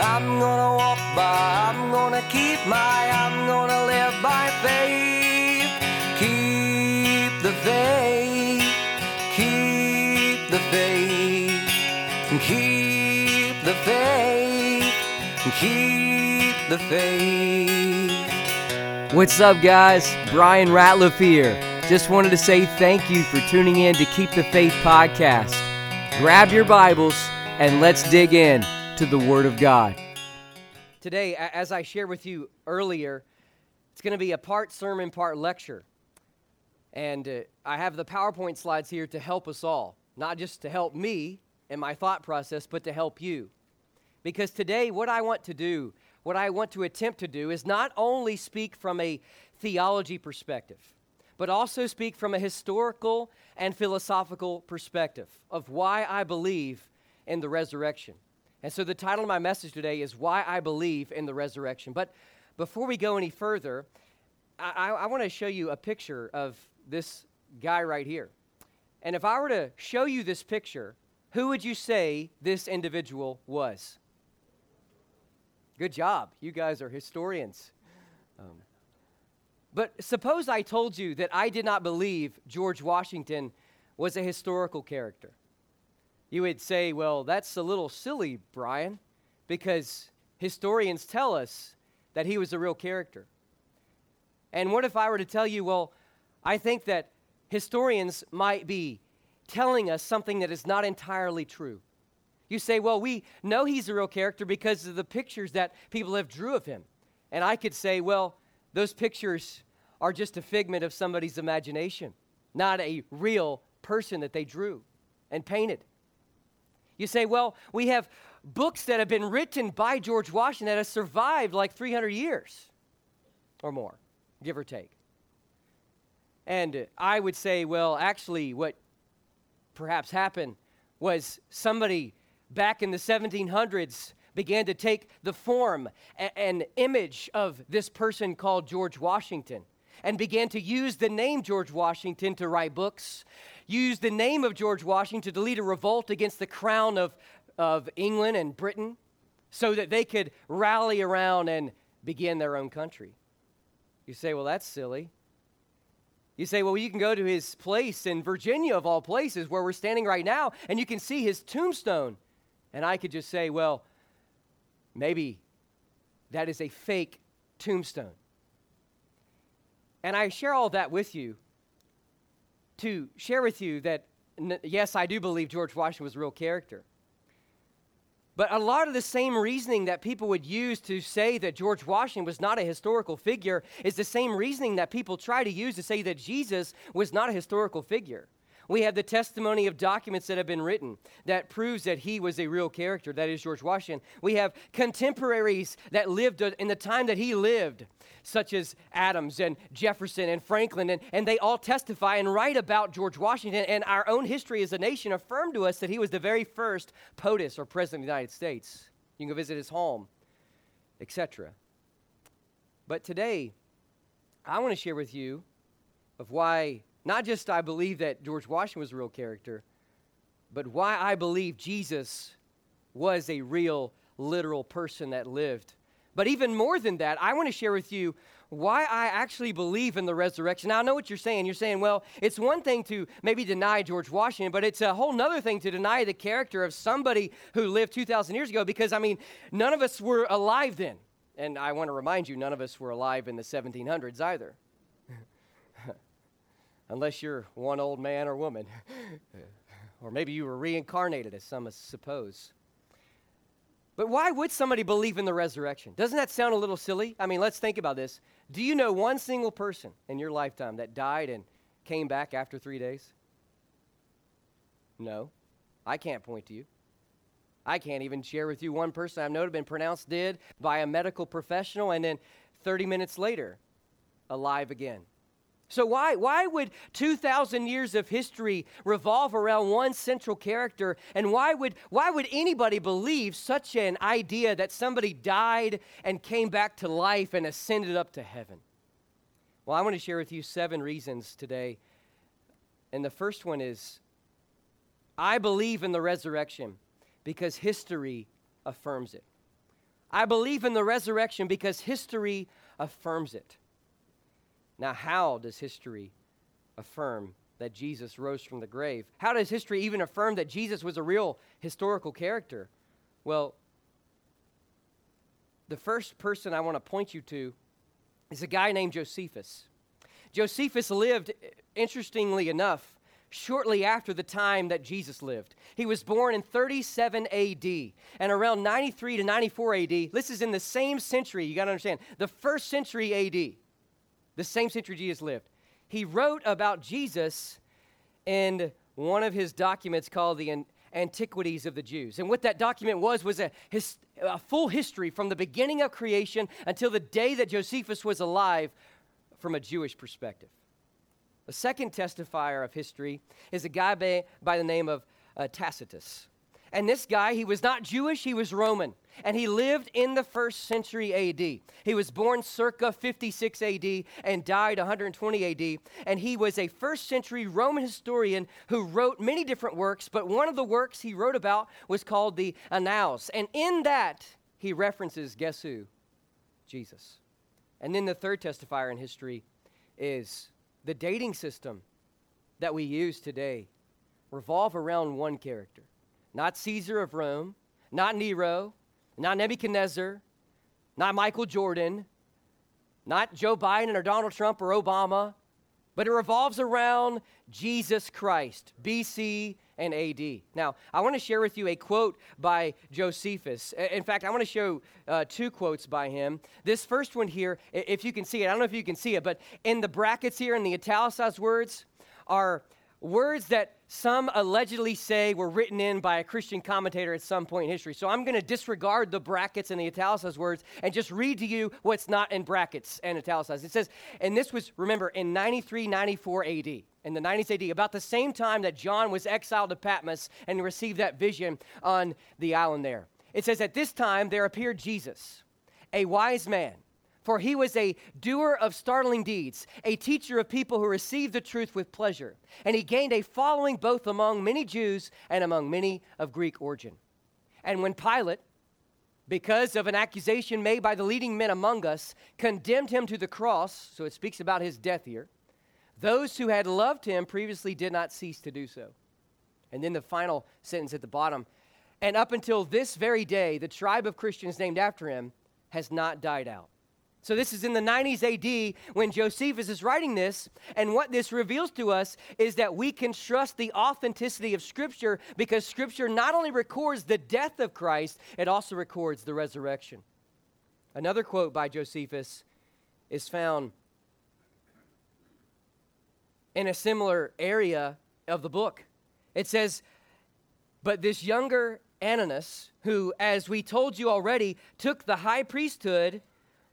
I'm gonna walk by, I'm gonna keep my, I'm gonna live by faith. Keep the faith, keep the faith, keep the faith, keep the faith. What's up, guys? Bryan Ratliff here. Just wanted to say thank you for tuning in to Keep the Faith podcast. Grab your Bibles and let's dig in to the Word of God. Today, as I shared with you earlier, it's going to be a part sermon, part lecture. And uh, I have the PowerPoint slides here to help us all, not just to help me and my thought process, but to help you. Because today, what I want to do, what I want to attempt to do, is not only speak from a theology perspective but also speak from a historical and philosophical perspective of why I believe in the resurrection. And so the title of my message today is Why I Believe in the Resurrection. But before we go any further, I, I want to show you a picture of this guy right here. And if I were to show you this picture, who would you say this individual was? Good job. You guys are historians. Um, but suppose I told you that I did not believe George Washington was a historical character. You would say, well, that's a little silly, Bryan, because historians tell us that he was a real character. And what if I were to tell you, well, I think that historians might be telling us something that is not entirely true? You say, well, we know he's a real character because of the pictures that people have drew of him. And I could say, well, those pictures are just a figment of somebody's imagination, not a real person that they drew and painted. You say, well, we have books that have been written by George Washington that have survived like 300 years or more, give or take. And I would say, well, actually, what perhaps happened was somebody back in the 1700s began to take the form and image of this person called George Washington and began to use the name George Washington to write books, used the name of George Washington to lead a revolt against the crown of, of England and Britain so that they could rally around and begin their own country. You say, well, that's silly. You say, well, you can go to his place in Virginia, of all places, where we're standing right now, and you can see his tombstone. And I could just say, well, maybe that is a fake tombstone. And I share all that with you to share with you that, yes, I do believe George Washington was a real character. But a lot of the same reasoning that people would use to say that George Washington was not a historical figure is the same reasoning that people try to use to say that Jesus was not a historical figure. We have the testimony of documents that have been written that proves that he was a real character, that is George Washington. We have contemporaries that lived uh, in the time that he lived, such as Adams and Jefferson and Franklin, and, and they all testify and write about George Washington. And our own history as a nation affirmed to us that he was the very first POTUS or President of the United States. You can go visit his home, etc. But today, I want to share with you of why not just I believe that George Washington was a real character, but why I believe Jesus was a real, literal person that lived. But even more than that, I want to share with you why I actually believe in the resurrection. Now, I know what you're saying. You're saying, well, it's one thing to maybe deny George Washington, but it's a whole other thing to deny the character of somebody who lived 2,000 years ago because, I mean, none of us were alive then. And I want to remind you, none of us were alive in the 1700s either unless you're one old man or woman. or maybe you were reincarnated, as some suppose. But why would somebody believe in the resurrection? Doesn't that sound a little silly? I mean, let's think about this. Do you know one single person in your lifetime that died and came back after three days? No. I can't point to you. I can't even share with you one person I've known have been pronounced dead by a medical professional and then 30 minutes later, alive again. So, why, why would 2,000 years of history revolve around one central character? And why would, why would anybody believe such an idea that somebody died and came back to life and ascended up to heaven? Well, I want to share with you seven reasons today. And the first one is I believe in the resurrection because history affirms it. I believe in the resurrection because history affirms it. Now, how does history affirm that Jesus rose from the grave? How does history even affirm that Jesus was a real historical character? Well, the first person I want to point you to is a guy named Josephus. Josephus lived, interestingly enough, shortly after the time that Jesus lived. He was born in 37 AD, and around 93 to 94 AD, this is in the same century, you got to understand, the first century AD, the same century Jesus lived. He wrote about Jesus in one of his documents called the Antiquities of the Jews. And what that document was was a, his, a full history from the beginning of creation until the day that Josephus was alive from a Jewish perspective. The second testifier of history is a guy by, by the name of uh, Tacitus. And this guy, he was not Jewish, he was Roman. And he lived in the first century AD. He was born circa 56 AD and died 120 AD. And he was a first century Roman historian who wrote many different works, but one of the works he wrote about was called the Annals. And in that, he references guess who? Jesus. And then the third testifier in history is the dating system that we use today revolve around one character. Not Caesar of Rome, not Nero, not Nebuchadnezzar, not Michael Jordan, not Joe Biden or Donald Trump or Obama, but it revolves around Jesus Christ, BC and AD. Now, I want to share with you a quote by Josephus. In fact, I want to show uh, two quotes by him. This first one here, if you can see it, I don't know if you can see it, but in the brackets here, in the italicized words, are words that some allegedly say were written in by a Christian commentator at some point in history. So I'm going to disregard the brackets and the italicized words and just read to you what's not in brackets and italicized. It says, and this was, remember, in 93, 94 AD, in the 90s AD, about the same time that John was exiled to Patmos and received that vision on the island there. It says, at this time there appeared Jesus, a wise man for he was a doer of startling deeds, a teacher of people who received the truth with pleasure. And he gained a following both among many Jews and among many of Greek origin. And when Pilate, because of an accusation made by the leading men among us, condemned him to the cross, so it speaks about his death here, those who had loved him previously did not cease to do so. And then the final sentence at the bottom. And up until this very day, the tribe of Christians named after him has not died out. So, this is in the 90s AD when Josephus is writing this. And what this reveals to us is that we can trust the authenticity of Scripture because Scripture not only records the death of Christ, it also records the resurrection. Another quote by Josephus is found in a similar area of the book. It says, But this younger Ananus, who, as we told you already, took the high priesthood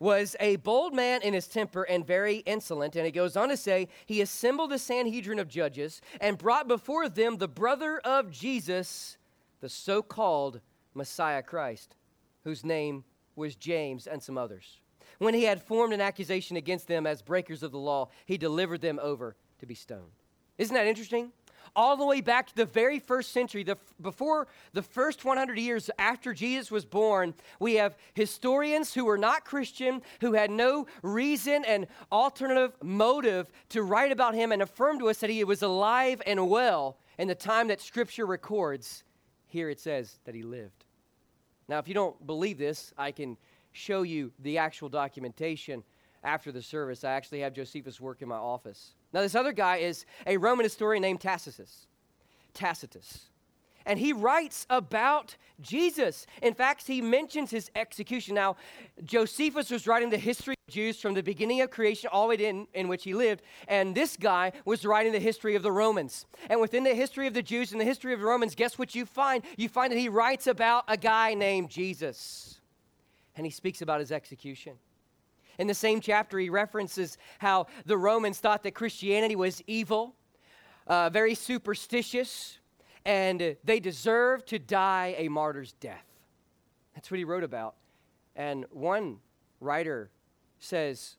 was a bold man in his temper and very insolent. And it goes on to say, he assembled the Sanhedrin of judges and brought before them the brother of Jesus, the so called Messiah Christ, whose name was James and some others. When he had formed an accusation against them as breakers of the law, he delivered them over to be stoned. Isn't that interesting? All the way back to the very first century, the, before the first 100 years after Jesus was born, we have historians who were not Christian, who had no reason and alternative motive to write about him and affirm to us that he was alive and well in the time that Scripture records. Here it says that he lived. Now, if you don't believe this, I can show you the actual documentation after the service. I actually have Josephus work in my office. Now, this other guy is a Roman historian named Tacitus. Tacitus. And he writes about Jesus. In fact, he mentions his execution. Now, Josephus was writing the history of the Jews from the beginning of creation all the way in, in which he lived. And this guy was writing the history of the Romans. And within the history of the Jews and the history of the Romans, guess what you find? You find that he writes about a guy named Jesus. And he speaks about his execution. In the same chapter, he references how the Romans thought that Christianity was evil, uh, very superstitious, and they deserved to die a martyr's death. That's what he wrote about. And one writer says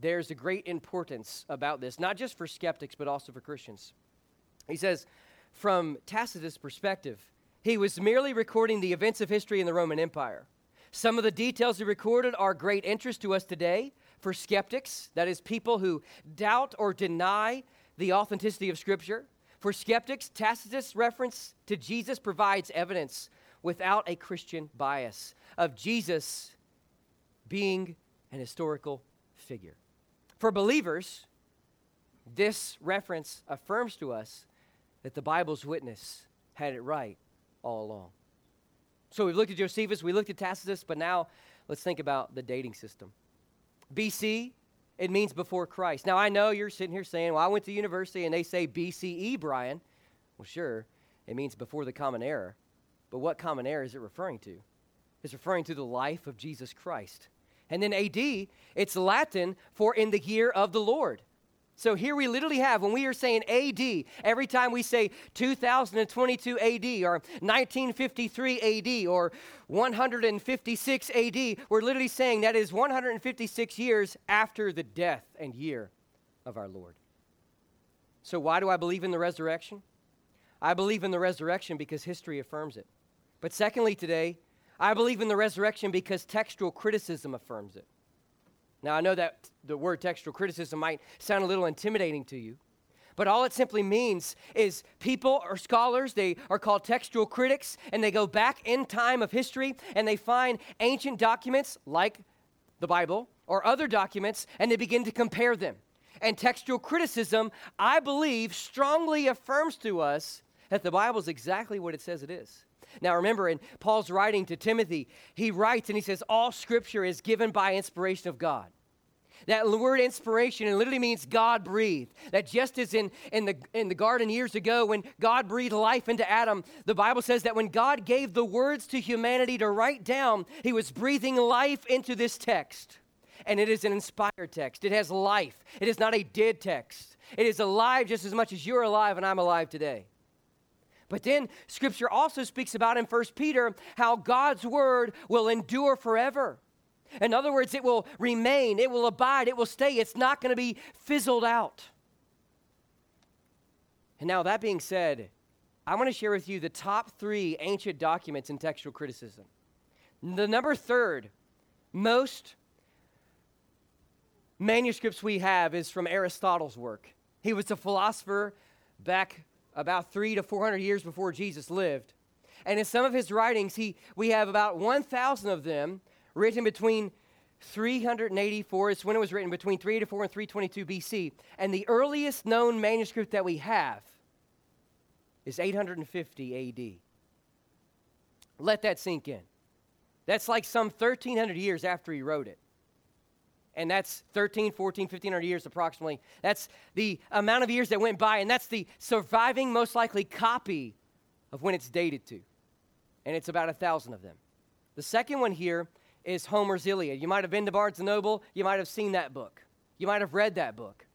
there's a great importance about this, not just for skeptics, but also for Christians. He says, from Tacitus' perspective, he was merely recording the events of history in the Roman Empire. Some of the details he recorded are great interest to us today. For skeptics, that is, people who doubt or deny the authenticity of Scripture. For skeptics, Tacitus' reference to Jesus provides evidence without a Christian bias of Jesus being an historical figure. For believers, this reference affirms to us that the Bible's witness had it right all along. So we've looked at Josephus, we looked at Tacitus, but now let's think about the dating system. BC, it means before Christ. Now I know you're sitting here saying, well, I went to university and they say BCE, Bryan. Well, sure, it means before the Common Era. But what Common Era is it referring to? It's referring to the life of Jesus Christ. And then AD, it's Latin for in the year of the Lord. So here we literally have, when we are saying AD, every time we say 2022 AD or 1953 AD or 156 AD, we're literally saying that is 156 years after the death and year of our Lord. So why do I believe in the resurrection? I believe in the resurrection because history affirms it. But secondly, today, I believe in the resurrection because textual criticism affirms it. Now, I know that the word textual criticism might sound a little intimidating to you, but all it simply means is people or scholars, they are called textual critics, and they go back in time of history and they find ancient documents like the Bible or other documents and they begin to compare them. And textual criticism, I believe, strongly affirms to us that the Bible is exactly what it says it is. Now, remember, in Paul's writing to Timothy, he writes and he says, All scripture is given by inspiration of God. That word inspiration it literally means God breathed. That just as in, in, the, in the garden years ago, when God breathed life into Adam, the Bible says that when God gave the words to humanity to write down, he was breathing life into this text. And it is an inspired text. It has life. It is not a dead text. It is alive just as much as you're alive and I'm alive today. But then scripture also speaks about in 1 Peter how God's word will endure forever. In other words, it will remain, it will abide, it will stay. It's not going to be fizzled out. And now, that being said, I want to share with you the top three ancient documents in textual criticism. The number third most manuscripts we have is from Aristotle's work. He was a philosopher back about three to 400 years before Jesus lived. And in some of his writings, he, we have about 1,000 of them written between 384, it's when it was written, between 384 and 322 BC. And the earliest known manuscript that we have is 850 AD. Let that sink in. That's like some 1,300 years after he wrote it and that's 13, 14, 1500 years approximately. That's the amount of years that went by, and that's the surviving, most likely, copy of when it's dated to. And it's about a thousand of them. The second one here is Homer's Iliad. You might have been to Barnes & Noble, you might have seen that book. You might have read that book.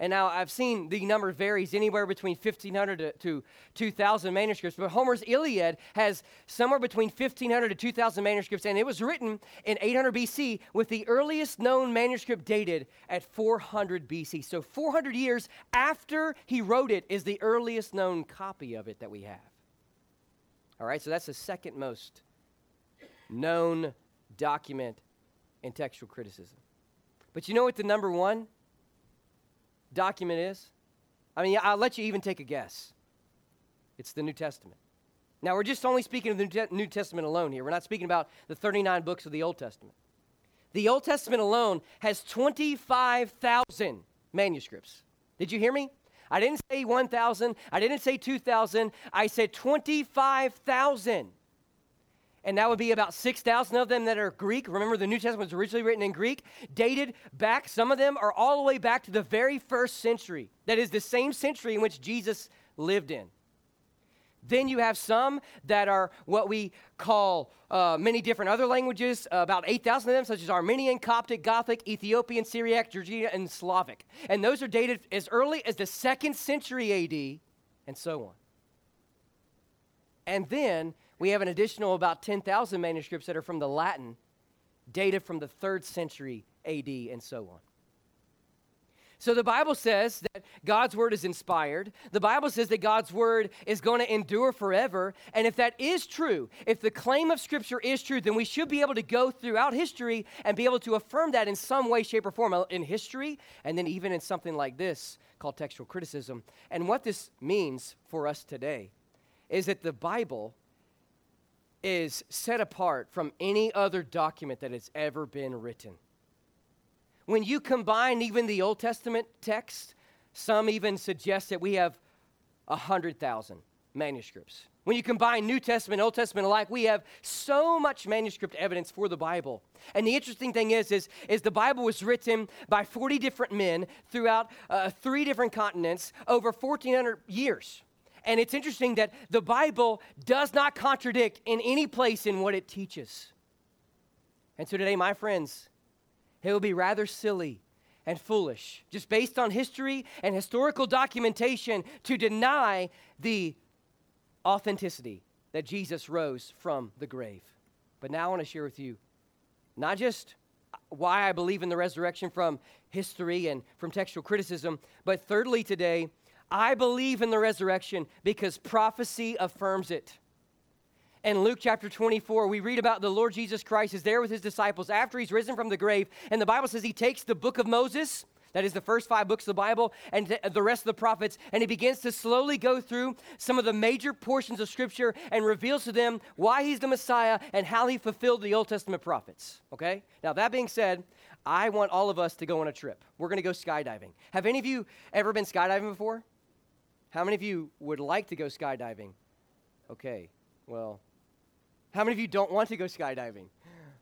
And now I've seen the number varies anywhere between 1,500 to, to 2,000 manuscripts, but Homer's Iliad has somewhere between 1,500 to 2,000 manuscripts, and it was written in 800 BC with the earliest known manuscript dated at 400 BC. So 400 years after he wrote it is the earliest known copy of it that we have. All right, so that's the second most known document in textual criticism. But you know what the number one document is? I mean, I'll let you even take a guess. It's the New Testament. Now, we're just only speaking of the New Testament alone here. We're not speaking about the 39 books of the Old Testament. The Old Testament alone has 25,000 manuscripts. Did you hear me? I didn't say 1,000. I didn't say 2,000. I said 25,000 and that would be about 6,000 of them that are Greek. Remember, the New Testament was originally written in Greek, dated back, some of them are all the way back to the very first century. That is the same century in which Jesus lived in. Then you have some that are what we call uh, many different other languages, uh, about 8,000 of them, such as Armenian, Coptic, Gothic, Ethiopian, Syriac, Georgian, and Slavic. And those are dated as early as the second century AD, and so on. And then we have an additional about 10,000 manuscripts that are from the Latin, dated from the third century AD, and so on. So the Bible says that God's word is inspired. The Bible says that God's word is going to endure forever. And if that is true, if the claim of Scripture is true, then we should be able to go throughout history and be able to affirm that in some way, shape, or form uh, in history, and then even in something like this called textual criticism. And what this means for us today is that the Bible is set apart from any other document that has ever been written. When you combine even the Old Testament text, some even suggest that we have 100,000 manuscripts. When you combine New Testament, Old Testament alike, we have so much manuscript evidence for the Bible. And the interesting thing is, is, is the Bible was written by 40 different men throughout uh, three different continents over 1,400 years. And it's interesting that the Bible does not contradict in any place in what it teaches. And so today, my friends, it will be rather silly and foolish, just based on history and historical documentation, to deny the authenticity that Jesus rose from the grave. But now I want to share with you not just why I believe in the resurrection from history and from textual criticism, but thirdly, today, I believe in the resurrection because prophecy affirms it. In Luke chapter 24, we read about the Lord Jesus Christ is there with his disciples after he's risen from the grave. And the Bible says he takes the book of Moses, that is the first five books of the Bible, and the rest of the prophets, and he begins to slowly go through some of the major portions of Scripture and reveals to them why he's the Messiah and how he fulfilled the Old Testament prophets. Okay? Now, that being said, I want all of us to go on a trip. We're going to go skydiving. Have any of you ever been skydiving before? How many of you would like to go skydiving? Okay, well, how many of you don't want to go skydiving?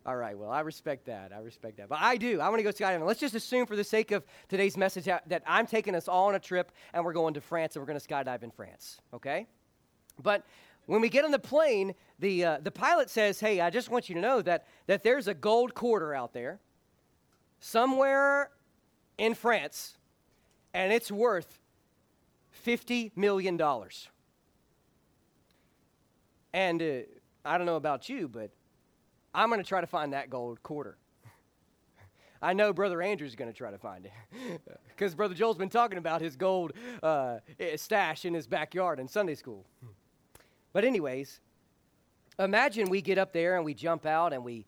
All right, well, I respect that. I respect that. But I do. I want to go skydiving. Let's just assume, for the sake of today's message, that I'm taking us all on a trip and we're going to France and we're going to skydive in France, okay? But when we get on the plane, the, uh, the pilot says, Hey, I just want you to know that, that there's a gold quarter out there somewhere in France, and it's worth $50 million. And uh, I don't know about you, but I'm going to try to find that gold quarter. I know Brother Andrew's going to try to find it because Brother Joel's been talking about his gold uh, eh, stash in his backyard in Sunday school. But, anyways, imagine we get up there and we jump out and we,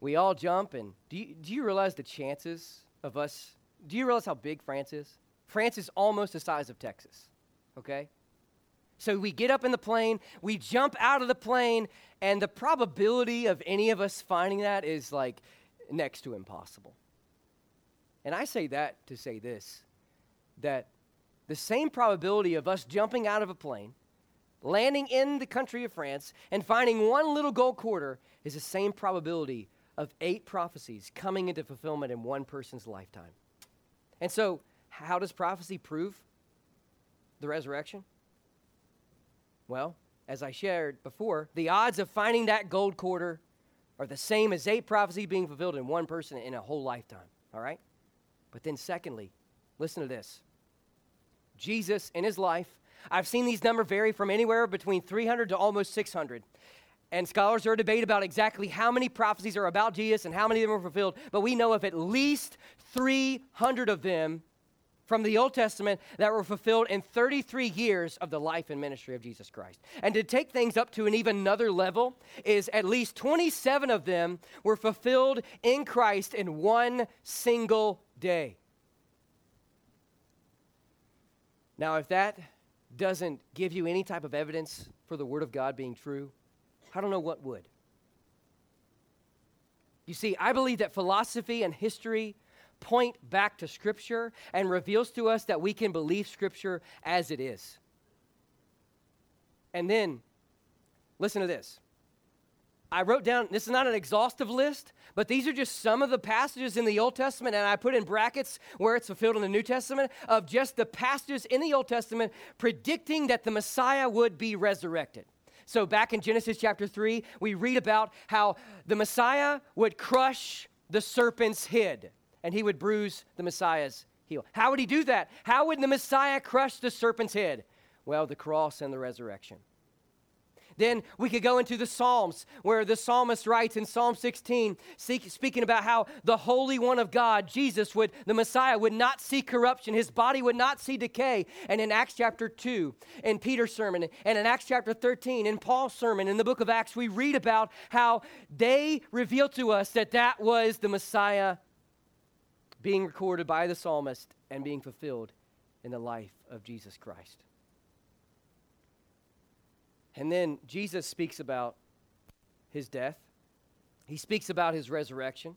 we all jump. And do you, do you realize the chances of us? Do you realize how big France is? France is almost the size of Texas, okay? So we get up in the plane, we jump out of the plane, and the probability of any of us finding that is like next to impossible. And I say that to say this that the same probability of us jumping out of a plane, landing in the country of France, and finding one little gold quarter is the same probability of eight prophecies coming into fulfillment in one person's lifetime. And so, how does prophecy prove the resurrection? Well, as I shared before, the odds of finding that gold quarter are the same as eight prophecies being fulfilled in one person in a whole lifetime. All right? But then, secondly, listen to this Jesus in his life, I've seen these numbers vary from anywhere between 300 to almost 600. And scholars are debate about exactly how many prophecies are about Jesus and how many of them were fulfilled, but we know of at least 300 of them from the Old Testament that were fulfilled in 33 years of the life and ministry of Jesus Christ. And to take things up to an even another level is at least 27 of them were fulfilled in Christ in one single day. Now, if that doesn't give you any type of evidence for the Word of God being true, I don't know what would. You see, I believe that philosophy and history point back to Scripture and reveals to us that we can believe Scripture as it is. And then, listen to this. I wrote down, this is not an exhaustive list, but these are just some of the passages in the Old Testament, and I put in brackets where it's fulfilled in the New Testament of just the passages in the Old Testament predicting that the Messiah would be resurrected. So, back in Genesis chapter 3, we read about how the Messiah would crush the serpent's head and he would bruise the Messiah's heel. How would he do that? How would the Messiah crush the serpent's head? Well, the cross and the resurrection. Then we could go into the Psalms, where the psalmist writes in Psalm 16, speaking about how the Holy One of God, Jesus, would, the Messiah, would not see corruption. His body would not see decay. And in Acts chapter 2, in Peter's sermon, and in Acts chapter 13, in Paul's sermon, in the book of Acts, we read about how they revealed to us that that was the Messiah being recorded by the psalmist and being fulfilled in the life of Jesus Christ. And then Jesus speaks about his death, he speaks about his resurrection.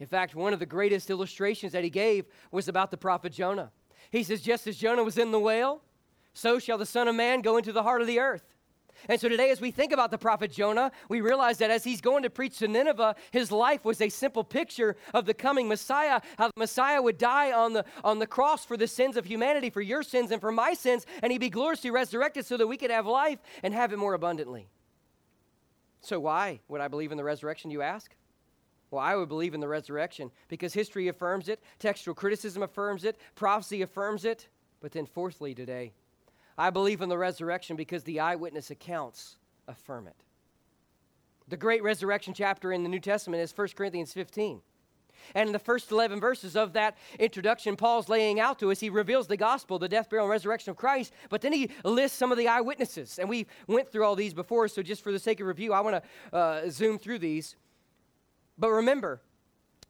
In fact, one of the greatest illustrations that he gave was about the prophet Jonah. He says, Just as Jonah was in the whale, so shall the Son of Man go into the heart of the earth. And so today, as we think about the prophet Jonah, we realize that as he's going to preach to Nineveh, his life was a simple picture of the coming Messiah, how the Messiah would die on the, on the cross for the sins of humanity, for your sins and for my sins, and he'd be gloriously resurrected so that we could have life and have it more abundantly. So, why would I believe in the resurrection, you ask? Well, I would believe in the resurrection because history affirms it, textual criticism affirms it, prophecy affirms it. But then, fourthly, today, I believe in the resurrection because the eyewitness accounts affirm it. The great resurrection chapter in the New Testament is 1 Corinthians 15. And in the first 11 verses of that introduction, Paul's laying out to us, he reveals the gospel, the death, burial, and resurrection of Christ, but then he lists some of the eyewitnesses. And we went through all these before, so just for the sake of review, I want to uh, zoom through these. But remember,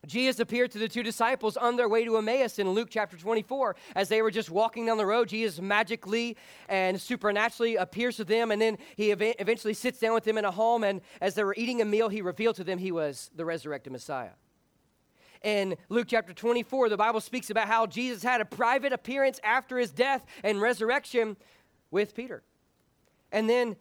Jesus appeared to the two disciples on their way to Emmaus in Luke chapter 24. As they were just walking down the road, Jesus magically and supernaturally appears to them, and then he ev- eventually sits down with them in a home. And as they were eating a meal, he revealed to them he was the resurrected Messiah. In Luke chapter 24, the Bible speaks about how Jesus had a private appearance after his death and resurrection with Peter. And then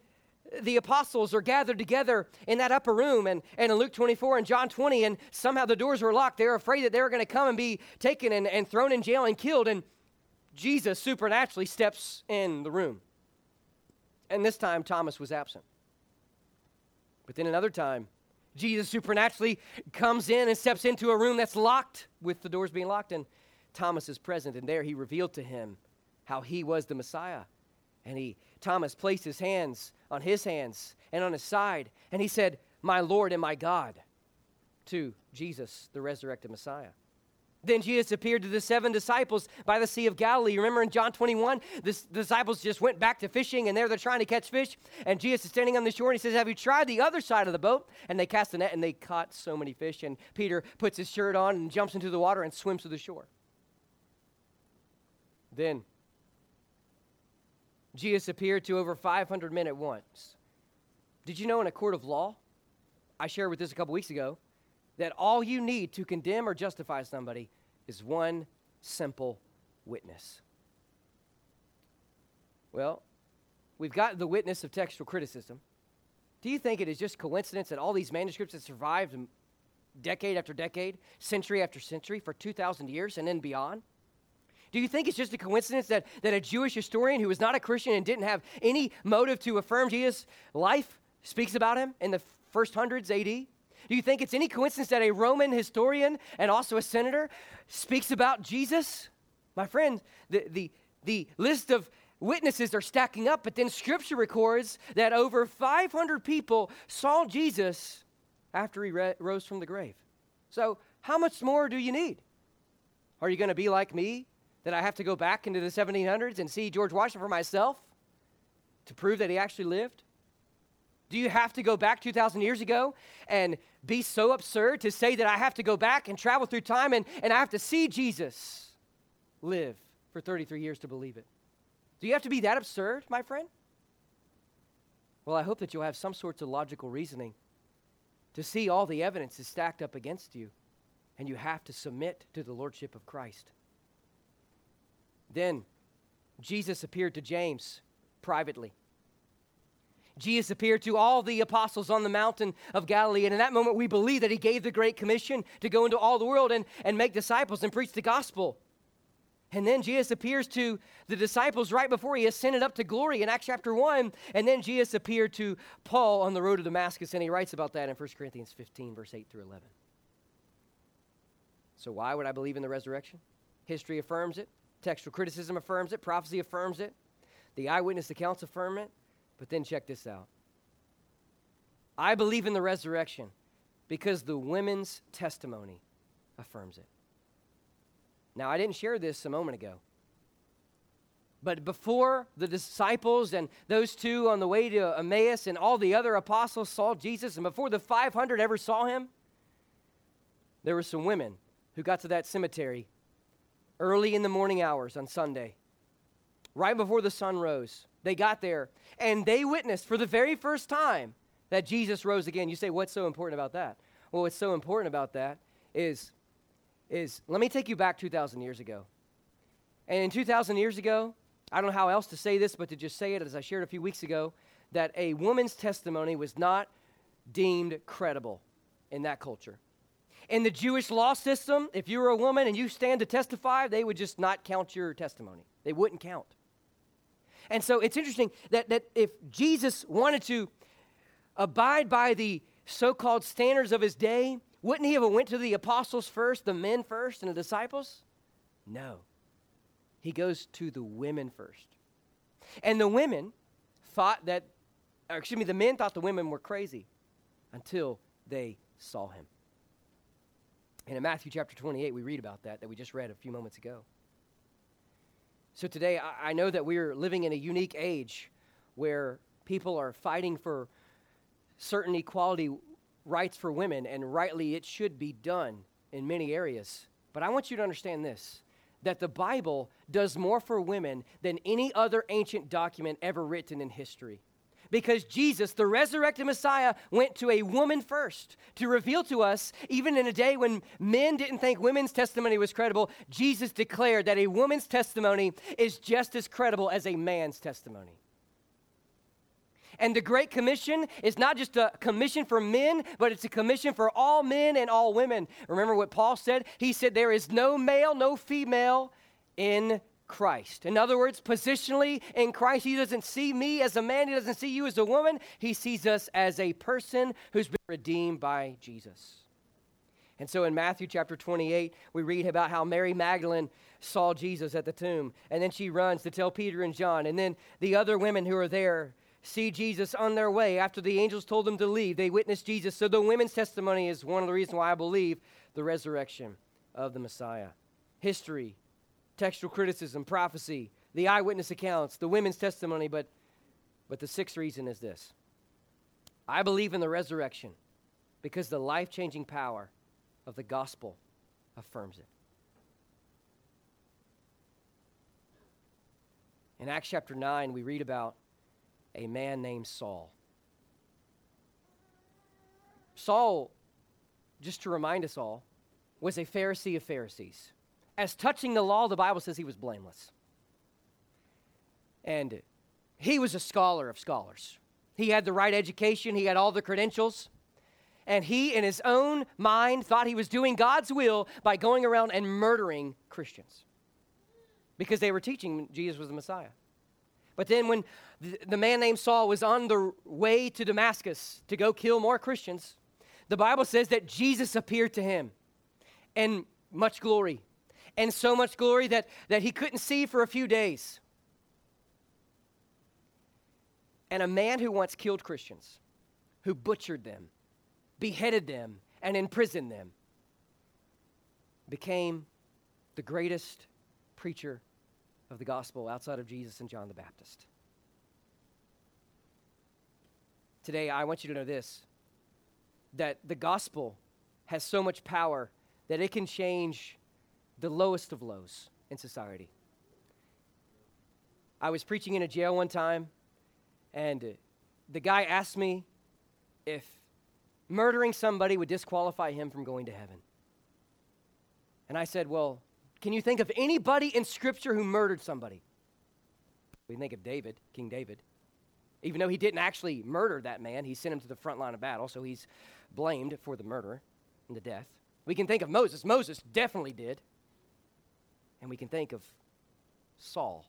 the apostles are gathered together in that upper room and, and in Luke 24 and John 20, and somehow the doors were locked. They were afraid that they were going to come and be taken and, and thrown in jail and killed. And Jesus supernaturally steps in the room. And this time, Thomas was absent. But then another time, Jesus supernaturally comes in and steps into a room that's locked with the doors being locked, and Thomas is present. And there he revealed to him how he was the Messiah. And he, Thomas placed his hands on his hands and on his side. And he said, My Lord and my God, to Jesus, the resurrected Messiah. Then Jesus appeared to the seven disciples by the Sea of Galilee. Remember in John 21, the disciples just went back to fishing and there they're trying to catch fish. And Jesus is standing on the shore and he says, Have you tried the other side of the boat? And they cast the net and they caught so many fish. And Peter puts his shirt on and jumps into the water and swims to the shore. Then Jesus appeared to over 500 men at once. Did you know in a court of law, I shared with this a couple weeks ago, that all you need to condemn or justify somebody is one simple witness? Well, we've got the witness of textual criticism. Do you think it is just coincidence that all these manuscripts have survived decade after decade, century after century, for 2,000 years and then beyond? Do you think it's just a coincidence that, that a Jewish historian who was not a Christian and didn't have any motive to affirm Jesus' life speaks about him in the first hundreds AD? Do you think it's any coincidence that a Roman historian and also a senator speaks about Jesus? My friend, the, the, the list of witnesses are stacking up, but then scripture records that over 500 people saw Jesus after he re- rose from the grave. So, how much more do you need? Are you going to be like me that I have to go back into the 1700s and see George Washington for myself to prove that he actually lived? Do you have to go back 2,000 years ago and be so absurd to say that I have to go back and travel through time and, and I have to see Jesus live for 33 years to believe it? Do you have to be that absurd, my friend? Well, I hope that you'll have some sorts of logical reasoning to see all the evidence is stacked up against you, and you have to submit to the Lordship of Christ. Then Jesus appeared to James privately. Jesus appeared to all the apostles on the mountain of Galilee. And in that moment, we believe that he gave the Great Commission to go into all the world and, and make disciples and preach the gospel. And then Jesus appears to the disciples right before he ascended up to glory in Acts chapter 1. And then Jesus appeared to Paul on the road to Damascus. And he writes about that in 1 Corinthians 15, verse 8 through 11. So, why would I believe in the resurrection? History affirms it. Textual criticism affirms it, prophecy affirms it, the eyewitness accounts affirm it. But then check this out I believe in the resurrection because the women's testimony affirms it. Now, I didn't share this a moment ago. But before the disciples and those two on the way to Emmaus and all the other apostles saw Jesus, and before the 500 ever saw him, there were some women who got to that cemetery early in the morning hours on Sunday, right before the sun rose. They got there and they witnessed for the very first time that Jesus rose again. You say, what's so important about that? Well, what's so important about that is, is let me take you back 2,000 years ago. And in 2,000 years ago, I don't know how else to say this, but to just say it as I shared a few weeks ago, that a woman's testimony was not deemed credible in that culture. In the Jewish law system, if you were a woman and you stand to testify, they would just not count your testimony. They wouldn't count. And so it's interesting that, that if Jesus wanted to abide by the so-called standards of his day, wouldn't he have went to the apostles first, the men first, and the disciples? No. He goes to the women first. And the women thought that, excuse me, the men thought the women were crazy until they saw him. And in Matthew chapter 28, we read about that, that we just read a few moments ago. So today, I, I know that we're living in a unique age where people are fighting for certain equality rights for women, and rightly it should be done in many areas. But I want you to understand this that the Bible does more for women than any other ancient document ever written in history. Because Jesus, the resurrected Messiah, went to a woman first to reveal to us, even in a day when men didn't think women's testimony was credible, Jesus declared that a woman's testimony is just as credible as a man's testimony. And the Great Commission is not just a commission for men, but it's a commission for all men and all women. Remember what Paul said? He said, There is no male, no female in Christ. In other words, positionally in Christ, He doesn't see me as a man, He doesn't see you as a woman. He sees us as a person who's been redeemed by Jesus. And so in Matthew chapter 28, we read about how Mary Magdalene saw Jesus at the tomb. And then she runs to tell Peter and John. And then the other women who are there see Jesus on their way after the angels told them to leave. They witnessed Jesus. So the women's testimony is one of the reasons why I believe the resurrection of the Messiah. History, textual criticism, prophecy, the eyewitness accounts, the women's testimony, but, but the sixth reason is this I believe in the resurrection because the life changing power of the gospel affirms it. In Acts chapter 9, we read about a man named Saul. Saul, just to remind us all, was a Pharisee of Pharisees. As touching the law, the Bible says he was blameless. And he was a scholar of scholars. He had the right education, he had all the credentials. And he, in his own mind, thought he was doing God's will by going around and murdering Christians because they were teaching Jesus was the Messiah. But then, when the man named Saul was on the way to Damascus to go kill more Christians, the Bible says that Jesus appeared to him in much glory and so much glory that, that he couldn't see for a few days. And a man who once killed Christians, who butchered them, beheaded them, and imprisoned them, became the greatest preacher of the gospel outside of Jesus and John the Baptist. Today, I want you to know this that the gospel has so much power that it can change the lowest of lows in society. I was preaching in a jail one time, and uh, the guy asked me if murdering somebody would disqualify him from going to heaven. And I said, Well, can you think of anybody in Scripture who murdered somebody? We think of David, King David. Even though he didn't actually murder that man, he sent him to the front line of battle, so he's blamed for the murder and the death. We can think of Moses. Moses definitely did. And we can think of Saul.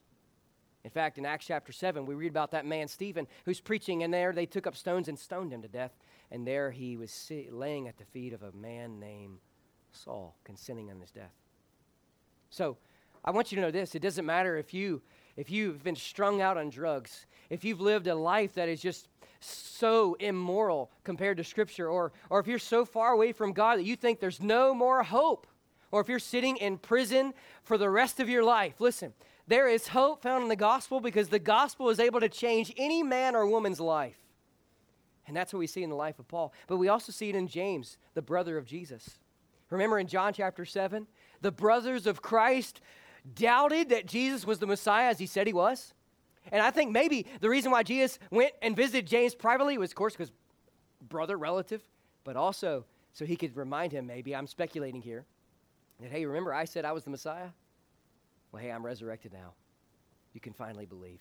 In fact, in Acts chapter 7, we read about that man, Stephen, who's preaching, and there they took up stones and stoned him to death. And there he was laying at the feet of a man named Saul, consenting on his death. So I want you to know this it doesn't matter if, you, if you've been strung out on drugs, if you've lived a life that is just so immoral compared to Scripture, or, or if you're so far away from God that you think there's no more hope, or if you're sitting in prison for the rest of your life, listen, there is hope found in the gospel because the gospel is able to change any man or woman's life. And that's what we see in the life of Paul. But we also see it in James, the brother of Jesus. Remember in John chapter 7, the brothers of Christ doubted that Jesus was the Messiah as he said he was. And I think maybe the reason why Jesus went and visited James privately was, of course, because brother, relative, but also so he could remind him, maybe, I'm speculating here, that, hey, remember I said I was the Messiah? Well, hey, I'm resurrected now. You can finally believe.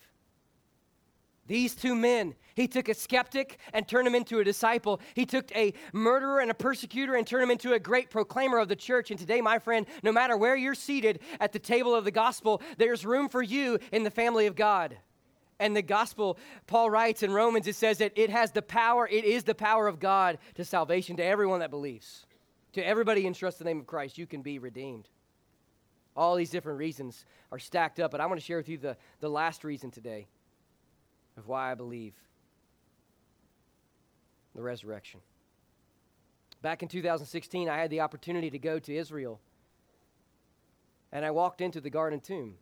These two men, he took a skeptic and turned him into a disciple. He took a murderer and a persecutor and turned him into a great proclaimer of the church. And today, my friend, no matter where you're seated at the table of the gospel, there's room for you in the family of God. And the gospel, Paul writes in Romans, it says that it has the power, it is the power of God to salvation to everyone that believes. To everybody in trust the name of Christ, you can be redeemed. All these different reasons are stacked up, but I want to share with you the, the last reason today of why I believe the resurrection. Back in 2016, I had the opportunity to go to Israel. And I walked into the garden tomb.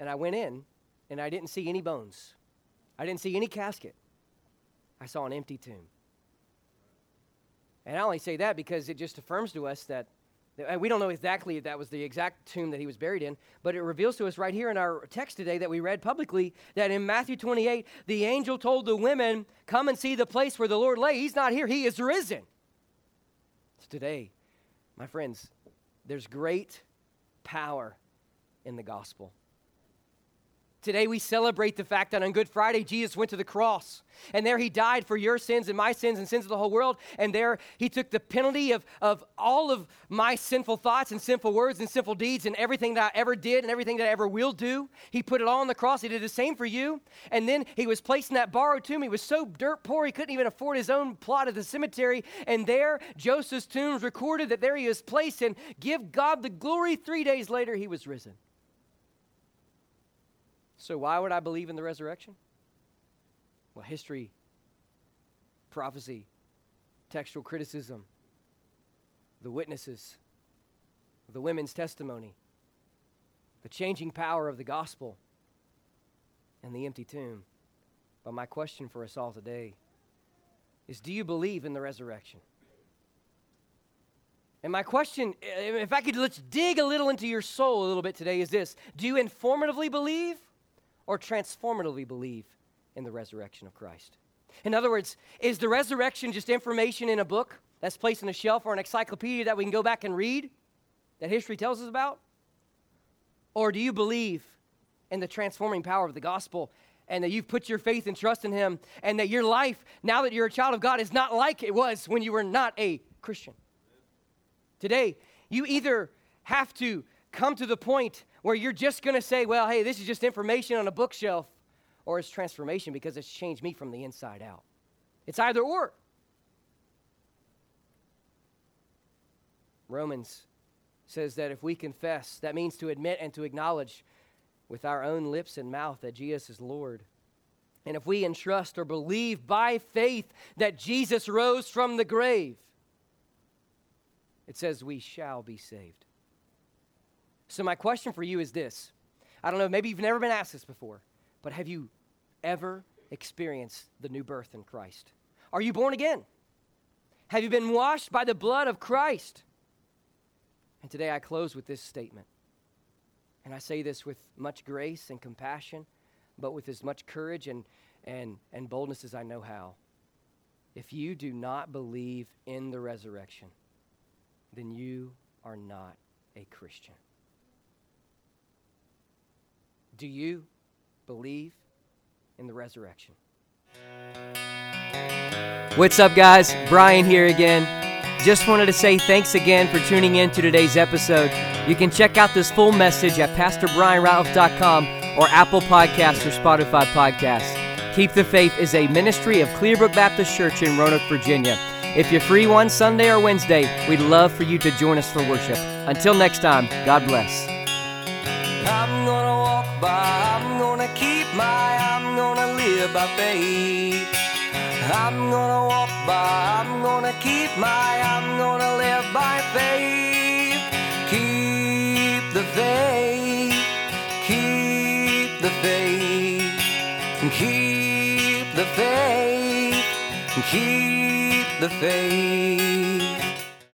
And I went in, and I didn't see any bones. I didn't see any casket. I saw an empty tomb. And I only say that because it just affirms to us that and we don't know exactly if that was the exact tomb that he was buried in, but it reveals to us right here in our text today that we read publicly that in Matthew 28, the angel told the women, Come and see the place where the Lord lay. He's not here, he is risen. So today, my friends, there's great power in the gospel. Today we celebrate the fact that on Good Friday, Jesus went to the cross. And there he died for your sins and my sins and sins of the whole world. And there he took the penalty of, of all of my sinful thoughts and sinful words and sinful deeds and everything that I ever did and everything that I ever will do. He put it all on the cross. He did the same for you. And then he was placed in that borrowed tomb. He was so dirt poor he couldn't even afford his own plot at the cemetery. And there, Joseph's tomb is recorded that there he was placed. And give God the glory. Three days later, he was risen. So, why would I believe in the resurrection? Well, history, prophecy, textual criticism, the witnesses, the women's testimony, the changing power of the gospel, and the empty tomb. But my question for us all today is do you believe in the resurrection? And my question, if I could let's dig a little into your soul a little bit today, is this Do you informatively believe or transformatively believe in the resurrection of Christ? In other words, is the resurrection just information in a book that's placed on a shelf or an encyclopedia that we can go back and read that history tells us about? Or do you believe in the transforming power of the gospel and that you've put your faith and trust in Him and that your life, now that you're a child of God, is not like it was when you were not a Christian? Today, you either have to come to the point where you're just going to say, well, hey, this is just information on a bookshelf, or it's transformation because it's changed me from the inside out. It's either or. Romans says that if we confess, that means to admit and to acknowledge with our own lips and mouth that Jesus is Lord. And if we entrust or believe by faith that Jesus rose from the grave, it says we shall be saved. So, my question for you is this I don't know, maybe you've never been asked this before, but have you ever experienced the new birth in Christ? Are you born again? Have you been washed by the blood of Christ? And today I close with this statement. And I say this with much grace and compassion, but with as much courage and, and, and boldness as I know how. If you do not believe in the resurrection, then you are not a Christian. Do you believe in the resurrection? What's up, guys? Bryan here again. Just wanted to say thanks again for tuning in to today's episode. You can check out this full message at PastorBryanRatliff.com or Apple Podcasts or Spotify Podcasts. Keep the Faith is a ministry of Clearbrook Baptist Church in Roanoke, Virginia. If you're free one Sunday or Wednesday, we'd love for you to join us for worship. Until next time, God bless. I'm gonna by, I'm gonna keep my, I'm gonna live by faith. I'm gonna walk by, I'm gonna keep my, I'm gonna live by faith. Keep the faith, keep the faith, keep the faith, keep the faith.